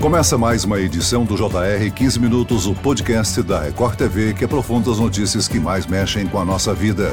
Começa mais uma edição do JR 15 Minutos, o podcast da Record TV que aprofunda as notícias que mais mexem com a nossa vida.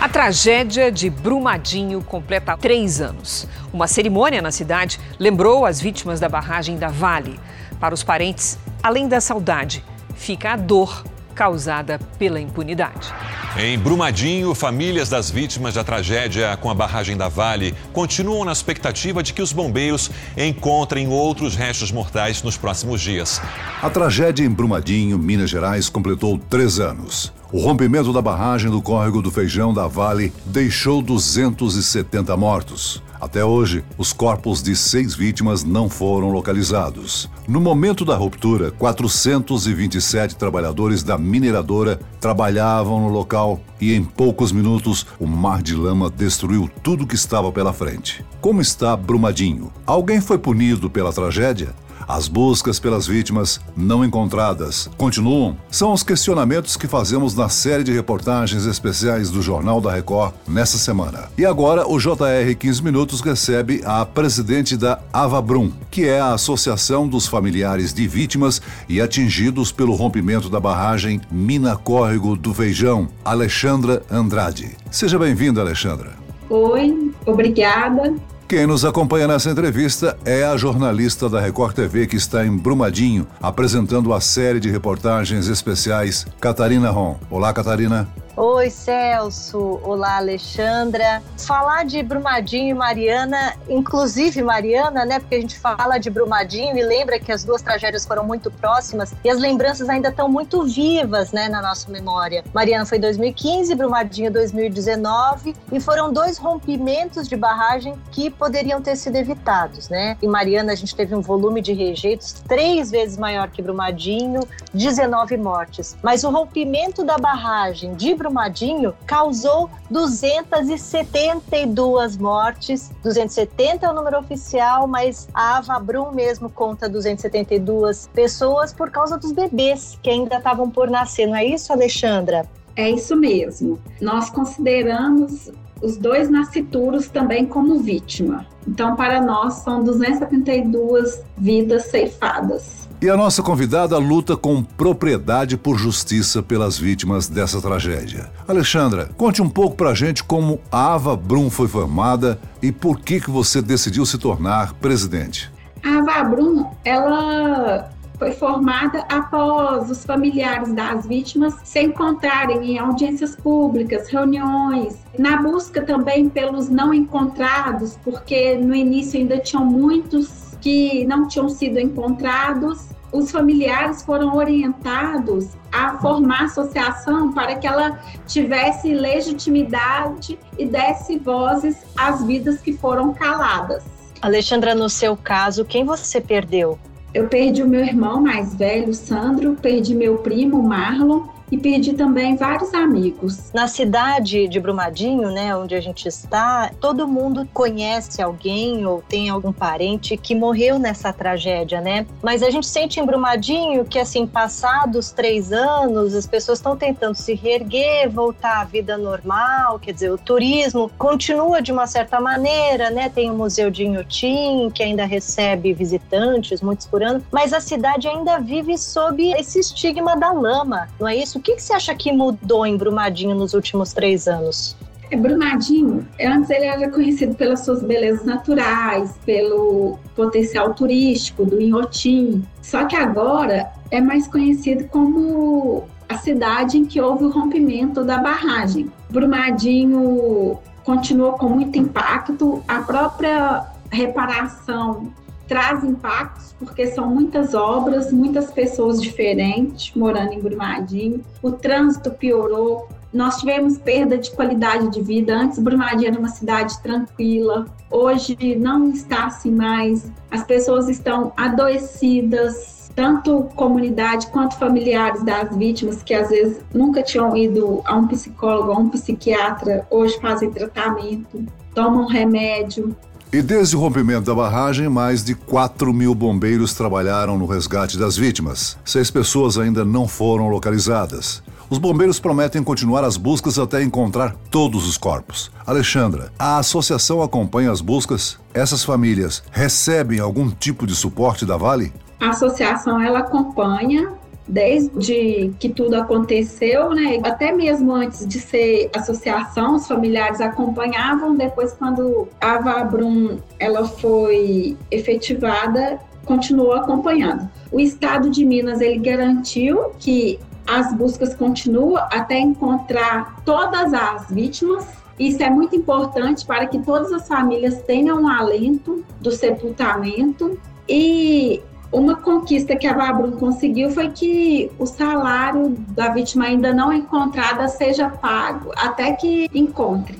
A tragédia de Brumadinho completa três anos. Uma cerimônia na cidade lembrou as vítimas da barragem da Vale. Para os parentes, além da saudade, fica a dor causada pela impunidade. Em Brumadinho, famílias das vítimas da tragédia com a barragem da Vale continuam na expectativa de que os bombeiros encontrem outros restos mortais nos próximos dias. A tragédia em Brumadinho, Minas Gerais, completou três anos. O rompimento da barragem do córrego do Feijão da Vale deixou 270 mortos. Até hoje, os corpos de seis vítimas não foram localizados. No momento da ruptura, 427 trabalhadores da mineradora trabalhavam no local e em poucos minutos o mar de lama destruiu tudo que estava pela frente. Como está Brumadinho? Alguém foi punido pela tragédia? As buscas pelas vítimas não encontradas continuam? São os questionamentos que fazemos na série de reportagens especiais do Jornal da Record nessa semana. E agora o JR 15 Minutos recebe a presidente da Avabrum, que é a Associação dos Familiares de Vítimas e Atingidos pelo Rompimento da Barragem Mina Córrego do Feijão, Alexandra Andrade. Seja bem-vinda, Alexandra. Oi, obrigada. Quem nos acompanha nessa entrevista é a jornalista da Record TV que está em Brumadinho, apresentando a série de reportagens especiais Catarina Ron. Olá, Catarina. Oi, Celso. Olá, Alexandra. Falar de Brumadinho e Mariana, inclusive Mariana, né? Porque a gente fala de Brumadinho e lembra que as duas tragédias foram muito próximas e as lembranças ainda estão muito vivas, né, na nossa memória. Mariana foi 2015, Brumadinho 2019 e foram dois rompimentos de barragem que poderiam ter sido evitados, né? Em Mariana a gente teve um volume de rejeitos três vezes maior que Brumadinho, 19 mortes. Mas o rompimento da barragem de Brumadinho causou 272 mortes. 270 é o número oficial, mas a Avabrum mesmo conta 272 pessoas por causa dos bebês que ainda estavam por nascer. Não é isso, Alexandra? É isso mesmo. Nós consideramos os dois nascituros também como vítima. Então, para nós, são 272 vidas ceifadas. E a nossa convidada luta com propriedade por justiça pelas vítimas dessa tragédia. Alexandra, conte um pouco pra gente como a Ava Brum foi formada e por que, que você decidiu se tornar presidente. A Ava Brum, ela foi formada após os familiares das vítimas se encontrarem em audiências públicas, reuniões, na busca também pelos não encontrados, porque no início ainda tinham muitos que não tinham sido encontrados os familiares foram orientados a formar associação para que ela tivesse legitimidade e desse vozes às vidas que foram caladas. Alexandra, no seu caso, quem você perdeu? Eu perdi o meu irmão mais velho, Sandro, perdi meu primo, Marlon, e perdi também vários amigos. Na cidade de Brumadinho, né, onde a gente está, todo mundo conhece alguém ou tem algum parente que morreu nessa tragédia, né? Mas a gente sente em Brumadinho que, assim, passados três anos, as pessoas estão tentando se reerguer, voltar à vida normal, quer dizer, o turismo continua de uma certa maneira, né? Tem o Museu de Inhotim, que ainda recebe visitantes, muitos por ano, mas a cidade ainda vive sob esse estigma da lama, não é isso? Que, que você acha que mudou em Brumadinho nos últimos três anos? É, Brumadinho, antes ele era conhecido pelas suas belezas naturais, pelo potencial turístico do Inhotim. Só que agora é mais conhecido como a cidade em que houve o rompimento da barragem. Brumadinho continuou com muito impacto, a própria reparação traz impactos, porque são muitas obras, muitas pessoas diferentes morando em Brumadinho. O trânsito piorou. Nós tivemos perda de qualidade de vida. Antes, Brumadinho era uma cidade tranquila. Hoje não está assim mais. As pessoas estão adoecidas, tanto comunidade quanto familiares das vítimas, que às vezes nunca tinham ido a um psicólogo, a um psiquiatra, hoje fazem tratamento, tomam remédio. E desde o rompimento da barragem, mais de 4 mil bombeiros trabalharam no resgate das vítimas. Seis pessoas ainda não foram localizadas. Os bombeiros prometem continuar as buscas até encontrar todos os corpos. Alexandra, a associação acompanha as buscas? Essas famílias recebem algum tipo de suporte da Vale? A associação ela acompanha desde que tudo aconteceu, né? Até mesmo antes de ser associação, os familiares acompanhavam. Depois, quando a Vabrum ela foi efetivada, continuou acompanhando. O Estado de Minas ele garantiu que as buscas continuam até encontrar todas as vítimas. Isso é muito importante para que todas as famílias tenham um alento do sepultamento. E uma conquista que a Vabrum conseguiu foi que o salário da vítima ainda não encontrada seja pago até que encontre.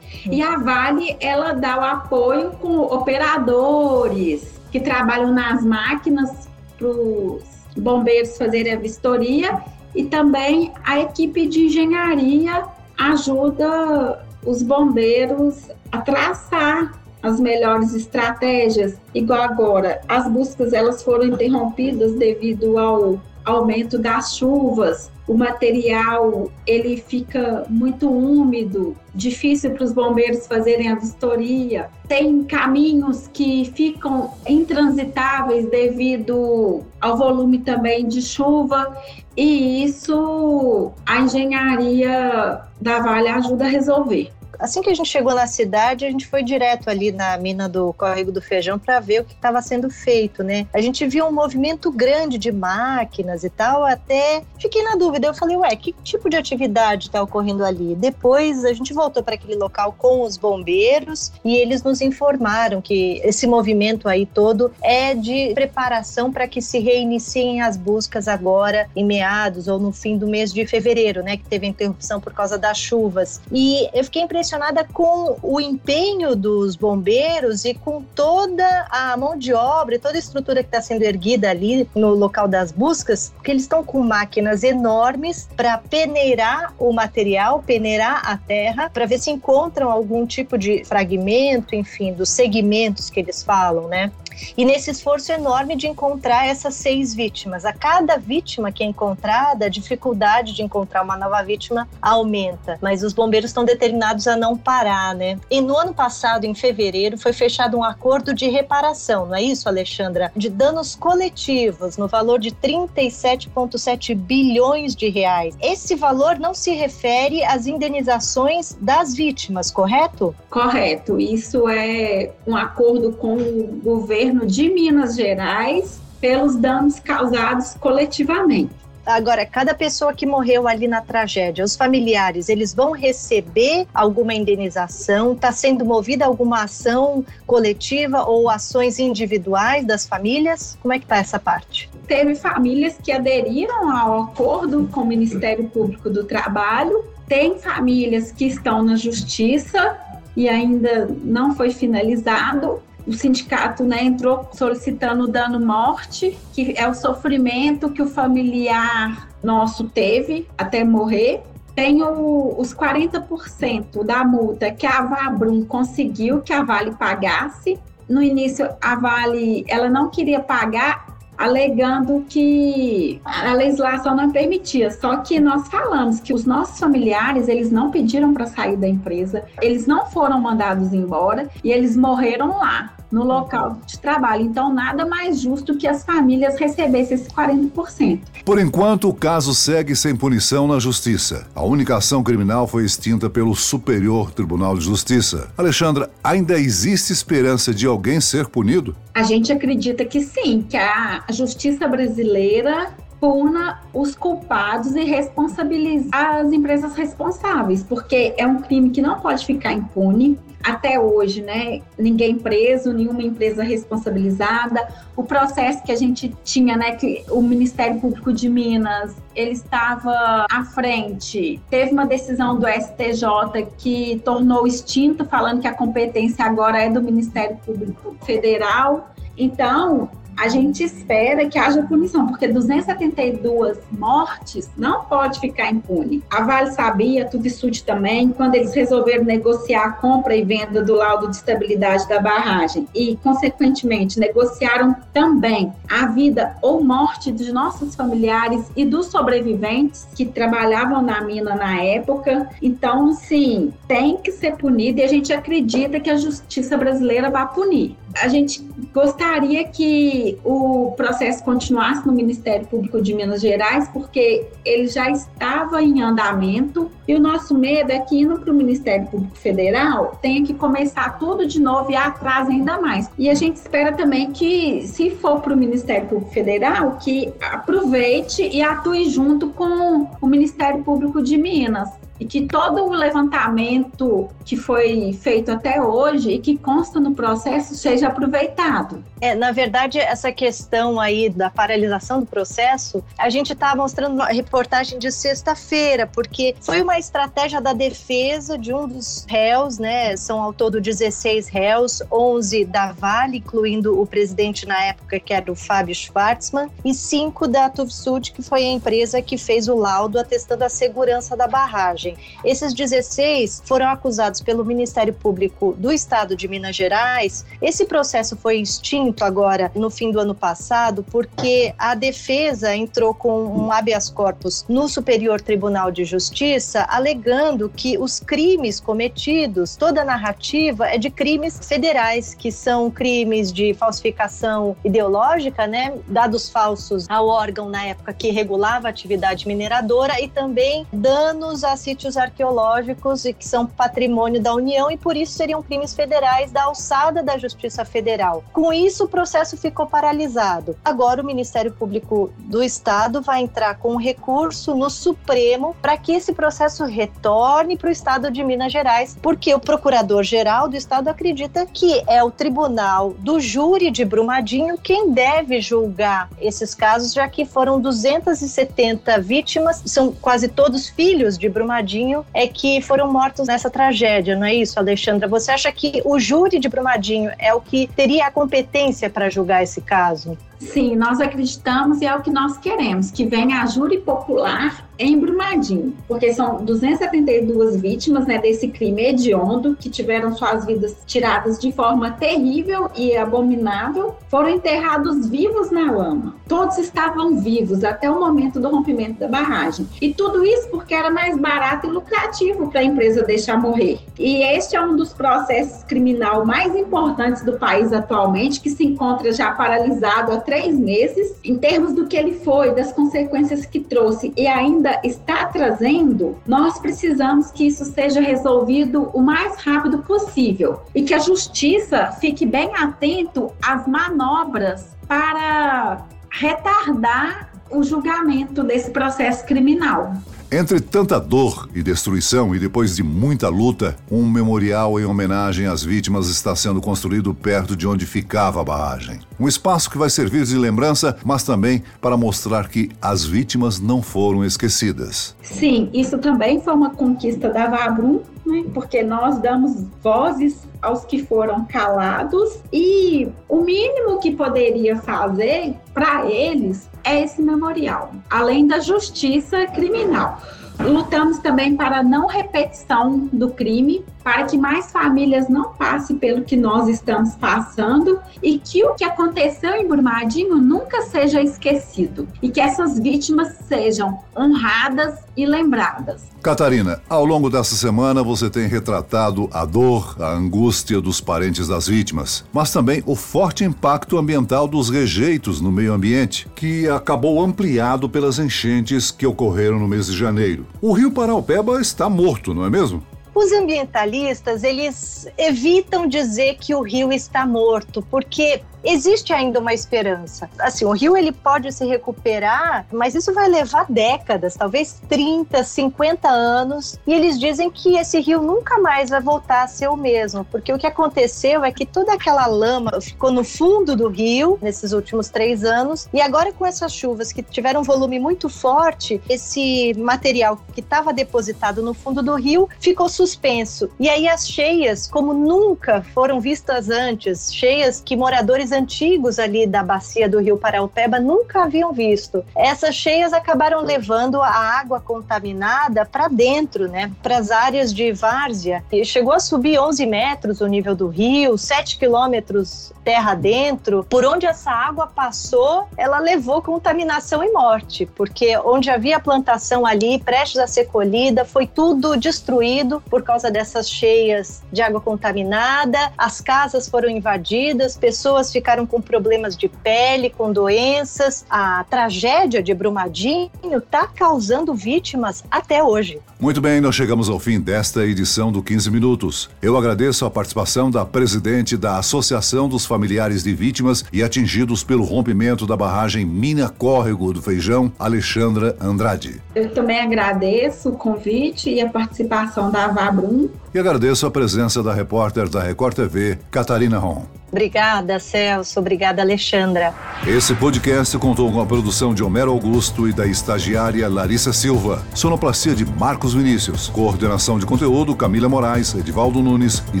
E a Vale, ela dá o apoio com operadores que trabalham nas máquinas para os bombeiros fazerem a vistoria e também a equipe de engenharia ajuda os bombeiros a traçar as melhores estratégias, igual agora, as buscas elas foram interrompidas devido ao aumento das chuvas, o material ele fica muito úmido, difícil para os bombeiros fazerem a vistoria. Tem caminhos que ficam intransitáveis devido ao volume também de chuva, e isso a engenharia da Vale ajuda a resolver. Assim que a gente chegou na cidade, a gente foi direto ali na mina do Córrego do Feijão para ver o que estava sendo feito, né? A gente viu um movimento grande de máquinas e tal, até fiquei na dúvida. Eu falei, ué, que tipo de atividade está ocorrendo ali? Depois a gente voltou para aquele local com os bombeiros e eles nos informaram que esse movimento aí todo é de preparação para que se reiniciem as buscas agora em meados ou no fim do mês de fevereiro, né? Que teve interrupção por causa das chuvas. E eu fiquei impressionada impressionada com o empenho dos bombeiros e com toda a mão de obra e toda a estrutura que está sendo erguida ali no local das buscas, porque eles estão com máquinas enormes para peneirar o material, peneirar a terra, para ver se encontram algum tipo de fragmento, enfim, dos segmentos que eles falam, né? E nesse esforço enorme de encontrar essas seis vítimas. A cada vítima que é encontrada, a dificuldade de encontrar uma nova vítima aumenta. Mas os bombeiros estão determinados a não parar, né? E no ano passado, em fevereiro, foi fechado um acordo de reparação, não é isso, Alexandra? De danos coletivos no valor de 37,7 bilhões de reais. Esse valor não se refere às indenizações das vítimas, correto? Correto. Isso é um acordo com o governo governo de Minas Gerais pelos danos causados coletivamente. Agora, cada pessoa que morreu ali na tragédia, os familiares, eles vão receber alguma indenização? Está sendo movida alguma ação coletiva ou ações individuais das famílias? Como é que está essa parte? Teve famílias que aderiram ao acordo com o Ministério Público do Trabalho, tem famílias que estão na justiça e ainda não foi finalizado o sindicato né, entrou solicitando dano-morte, que é o sofrimento que o familiar nosso teve até morrer. Tem o, os 40% da multa que a Vabrum conseguiu que a Vale pagasse. No início, a Vale ela não queria pagar, alegando que a legislação não permitia. Só que nós falamos que os nossos familiares, eles não pediram para sair da empresa, eles não foram mandados embora e eles morreram lá no local de trabalho. Então, nada mais justo que as famílias recebessem esse 40%. Por enquanto, o caso segue sem punição na Justiça. A única ação criminal foi extinta pelo Superior Tribunal de Justiça. Alexandra, ainda existe esperança de alguém ser punido? A gente acredita que sim, que a Justiça brasileira puna os culpados e responsabilize as empresas responsáveis, porque é um crime que não pode ficar impune até hoje, né? Ninguém preso, nenhuma empresa responsabilizada. O processo que a gente tinha, né? Que o Ministério Público de Minas ele estava à frente. Teve uma decisão do STJ que tornou extinto, falando que a competência agora é do Ministério Público Federal. Então, a gente espera que haja punição, porque 272 mortes não pode ficar impune. A Vale sabia, tudo isso também, quando eles resolveram negociar a compra e venda do laudo de estabilidade da barragem e, consequentemente, negociaram também a vida ou morte de nossos familiares e dos sobreviventes que trabalhavam na mina na época. Então, sim, tem que ser punido e a gente acredita que a justiça brasileira vai punir A gente gostaria que o processo continuasse no Ministério Público de Minas Gerais, porque ele já estava em andamento e o nosso medo é que indo para o Ministério Público Federal tenha que começar tudo de novo e atrás ainda mais. E a gente espera também que, se for para o Ministério Público Federal, que aproveite e atue junto com o Ministério Público de Minas que todo o levantamento que foi feito até hoje e que consta no processo seja aproveitado. É, na verdade, essa questão aí da paralisação do processo, a gente está mostrando uma reportagem de sexta-feira, porque foi uma estratégia da defesa de um dos réus, né? São ao todo 16 réus, 11 da Vale, incluindo o presidente na época, que era o Fábio Schwartzman, e cinco da Tuvsud, que foi a empresa que fez o laudo atestando a segurança da barragem. Esses 16 foram acusados pelo Ministério Público do Estado de Minas Gerais. Esse processo foi extinto agora no fim do ano passado, porque a defesa entrou com um habeas corpus no Superior Tribunal de Justiça, alegando que os crimes cometidos, toda a narrativa é de crimes federais, que são crimes de falsificação ideológica, né, dados falsos ao órgão na época que regulava a atividade mineradora e também danos a sítios arqueológicos e que são patrimônio da União e por isso seriam crimes federais da alçada da Justiça Federal. Com isso, o processo ficou paralisado. Agora, o Ministério Público do Estado vai entrar com um recurso no Supremo para que esse processo retorne para o Estado de Minas Gerais, porque o Procurador-Geral do Estado acredita que é o tribunal do júri de Brumadinho quem deve julgar esses casos, já que foram 270 vítimas, são quase todos filhos de Brumadinho, é que foram mortos nessa tragédia, não é isso, Alexandra? Você acha que o júri de Brumadinho é o que teria a competência para julgar esse caso? Sim, nós acreditamos e é o que nós queremos, que venha a júri popular em Brumadinho, porque são 272 vítimas né, desse crime hediondo que tiveram suas vidas tiradas de forma terrível e abominável, foram enterrados vivos na lama. Todos estavam vivos até o momento do rompimento da barragem. E tudo isso porque era mais barato e lucrativo para a empresa deixar morrer. E este é um dos processos criminal mais importantes do país atualmente, que se encontra já paralisado há três meses, em termos do que ele foi, das consequências que trouxe e ainda está trazendo, nós precisamos que isso seja resolvido o mais rápido possível e que a justiça fique bem atento às manobras para retardar o julgamento desse processo criminal. Entre tanta dor e destruição, e depois de muita luta, um memorial em homenagem às vítimas está sendo construído perto de onde ficava a barragem. Um espaço que vai servir de lembrança, mas também para mostrar que as vítimas não foram esquecidas. Sim, isso também foi uma conquista da Vabrum, né? porque nós damos vozes aos que foram calados e o mínimo que poderia fazer para eles é esse memorial, além da justiça criminal. Lutamos também para não repetição do crime, para que mais famílias não passem pelo que nós estamos passando e que o que aconteceu em Brumadinho nunca seja esquecido e que essas vítimas sejam honradas e lembradas. Catarina, ao longo dessa semana você tem retratado a dor, a angústia dos parentes das vítimas, mas também o forte impacto ambiental dos rejeitos no meio ambiente, que acabou ampliado pelas enchentes que ocorreram no mês de janeiro. O rio Paraupeba está morto, não é mesmo? Os ambientalistas, eles evitam dizer que o rio está morto, porque existe ainda uma esperança. Assim, o rio ele pode se recuperar, mas isso vai levar décadas, talvez 30, 50 anos, e eles dizem que esse rio nunca mais vai voltar a ser o mesmo, porque o que aconteceu é que toda aquela lama ficou no fundo do rio nesses últimos três anos, e agora com essas chuvas que tiveram um volume muito forte, esse material que estava depositado no fundo do rio ficou suspenso. E aí as cheias, como nunca foram vistas antes, cheias que moradores antigos ali da bacia do rio Paraupeba nunca haviam visto. Essas cheias acabaram levando a água contaminada para dentro, né, para as áreas de várzea. E chegou a subir 11 metros o nível do rio, 7 quilômetros terra dentro. Por onde essa água passou, ela levou contaminação e morte, porque onde havia plantação ali, prestes a ser colhida, foi tudo destruído por causa dessas cheias de água contaminada. As casas foram invadidas, pessoas ficaram com problemas de pele, com doenças. A tragédia de Brumadinho está causando vítimas até hoje. Muito bem, nós chegamos ao fim desta edição do 15 Minutos. Eu agradeço a participação da presidente da Associação dos Familiares de Vítimas e Atingidos pelo Rompimento da Barragem Mina Córrego do Feijão, Alexandra Andrade. Eu também agradeço o convite e a participação da Avabrum. E agradeço a presença da repórter da Record TV, Catarina Ron. Obrigada, Celso. Obrigada, Alexandra. Esse podcast contou com a produção de Homero Augusto e da estagiária Larissa Silva. Sonoplastia de Marcos Vinícius. Coordenação de conteúdo Camila Moraes, Edivaldo Nunes e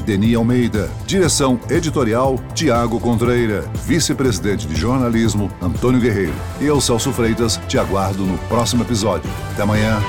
Deni Almeida. Direção editorial Tiago Contreira. Vice-presidente de jornalismo Antônio Guerreiro. Eu, Celso Freitas, te aguardo no próximo episódio. Até amanhã.